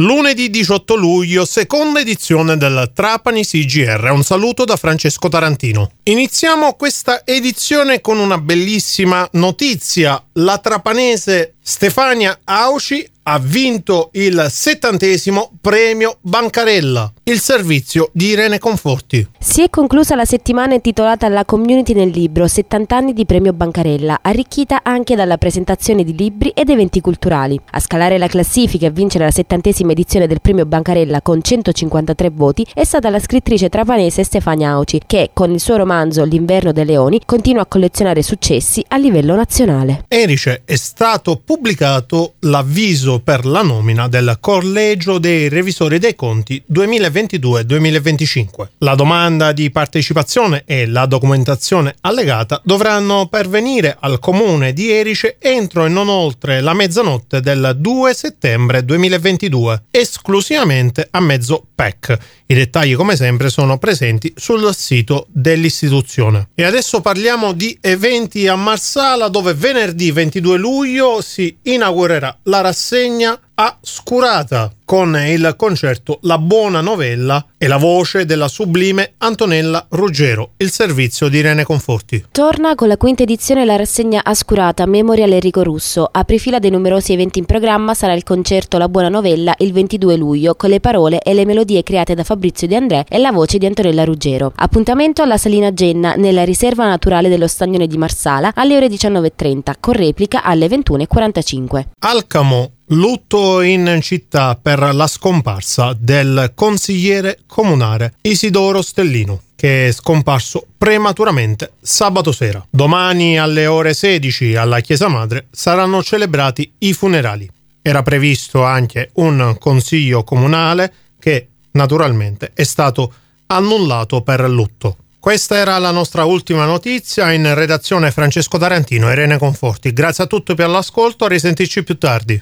Lunedì 18 luglio, seconda edizione del Trapani CGR. Un saluto da Francesco Tarantino. Iniziamo questa edizione con una bellissima notizia. La trapanese Stefania Auci ha vinto il settantesimo premio Bancarella, il servizio di Irene Conforti. Si è conclusa la settimana intitolata alla community nel libro 70 anni di premio Bancarella, arricchita anche dalla presentazione di libri ed eventi culturali. A scalare la classifica e vincere la settantesima edizione del premio Bancarella con 153 voti è stata la scrittrice trapanese Stefania Auci, che con il suo romanzo L'inverno dei leoni continua a collezionare successi a livello nazionale. Erice è stato pubblicato l'avviso per la nomina del Collegio dei Revisori dei Conti 2022-2025. La domanda di partecipazione e la documentazione allegata dovranno pervenire al comune di Erice entro e non oltre la mezzanotte del 2 settembre 2022, esclusivamente a mezzo PEC. I dettagli come sempre sono presenti sul sito dell'istituzione. E adesso parliamo di eventi a Marsala dove venerdì 22 luglio si inaugurerà la rassegna a Scurata con il concerto La Buona Novella e la voce della sublime Antonella Ruggero, il servizio di Irene Conforti. Torna con la quinta edizione la rassegna Ascurata Memorial Enrico Russo. Aprifila dei numerosi eventi in programma sarà il concerto La Buona Novella il 22 luglio con le parole e le melodie create da Fabrizio De André e la voce di Antonella Ruggero. Appuntamento alla Salina Genna nella riserva naturale dello Stagnone di Marsala alle ore 19.30 con replica alle 21.45. Alcamo Lutto in città per la scomparsa del consigliere comunale Isidoro Stellino che è scomparso prematuramente sabato sera. Domani alle ore 16 alla Chiesa Madre saranno celebrati i funerali. Era previsto anche un consiglio comunale che naturalmente è stato annullato per lutto. Questa era la nostra ultima notizia in redazione Francesco Tarantino e Irene Conforti. Grazie a tutti per l'ascolto, risentirci più tardi.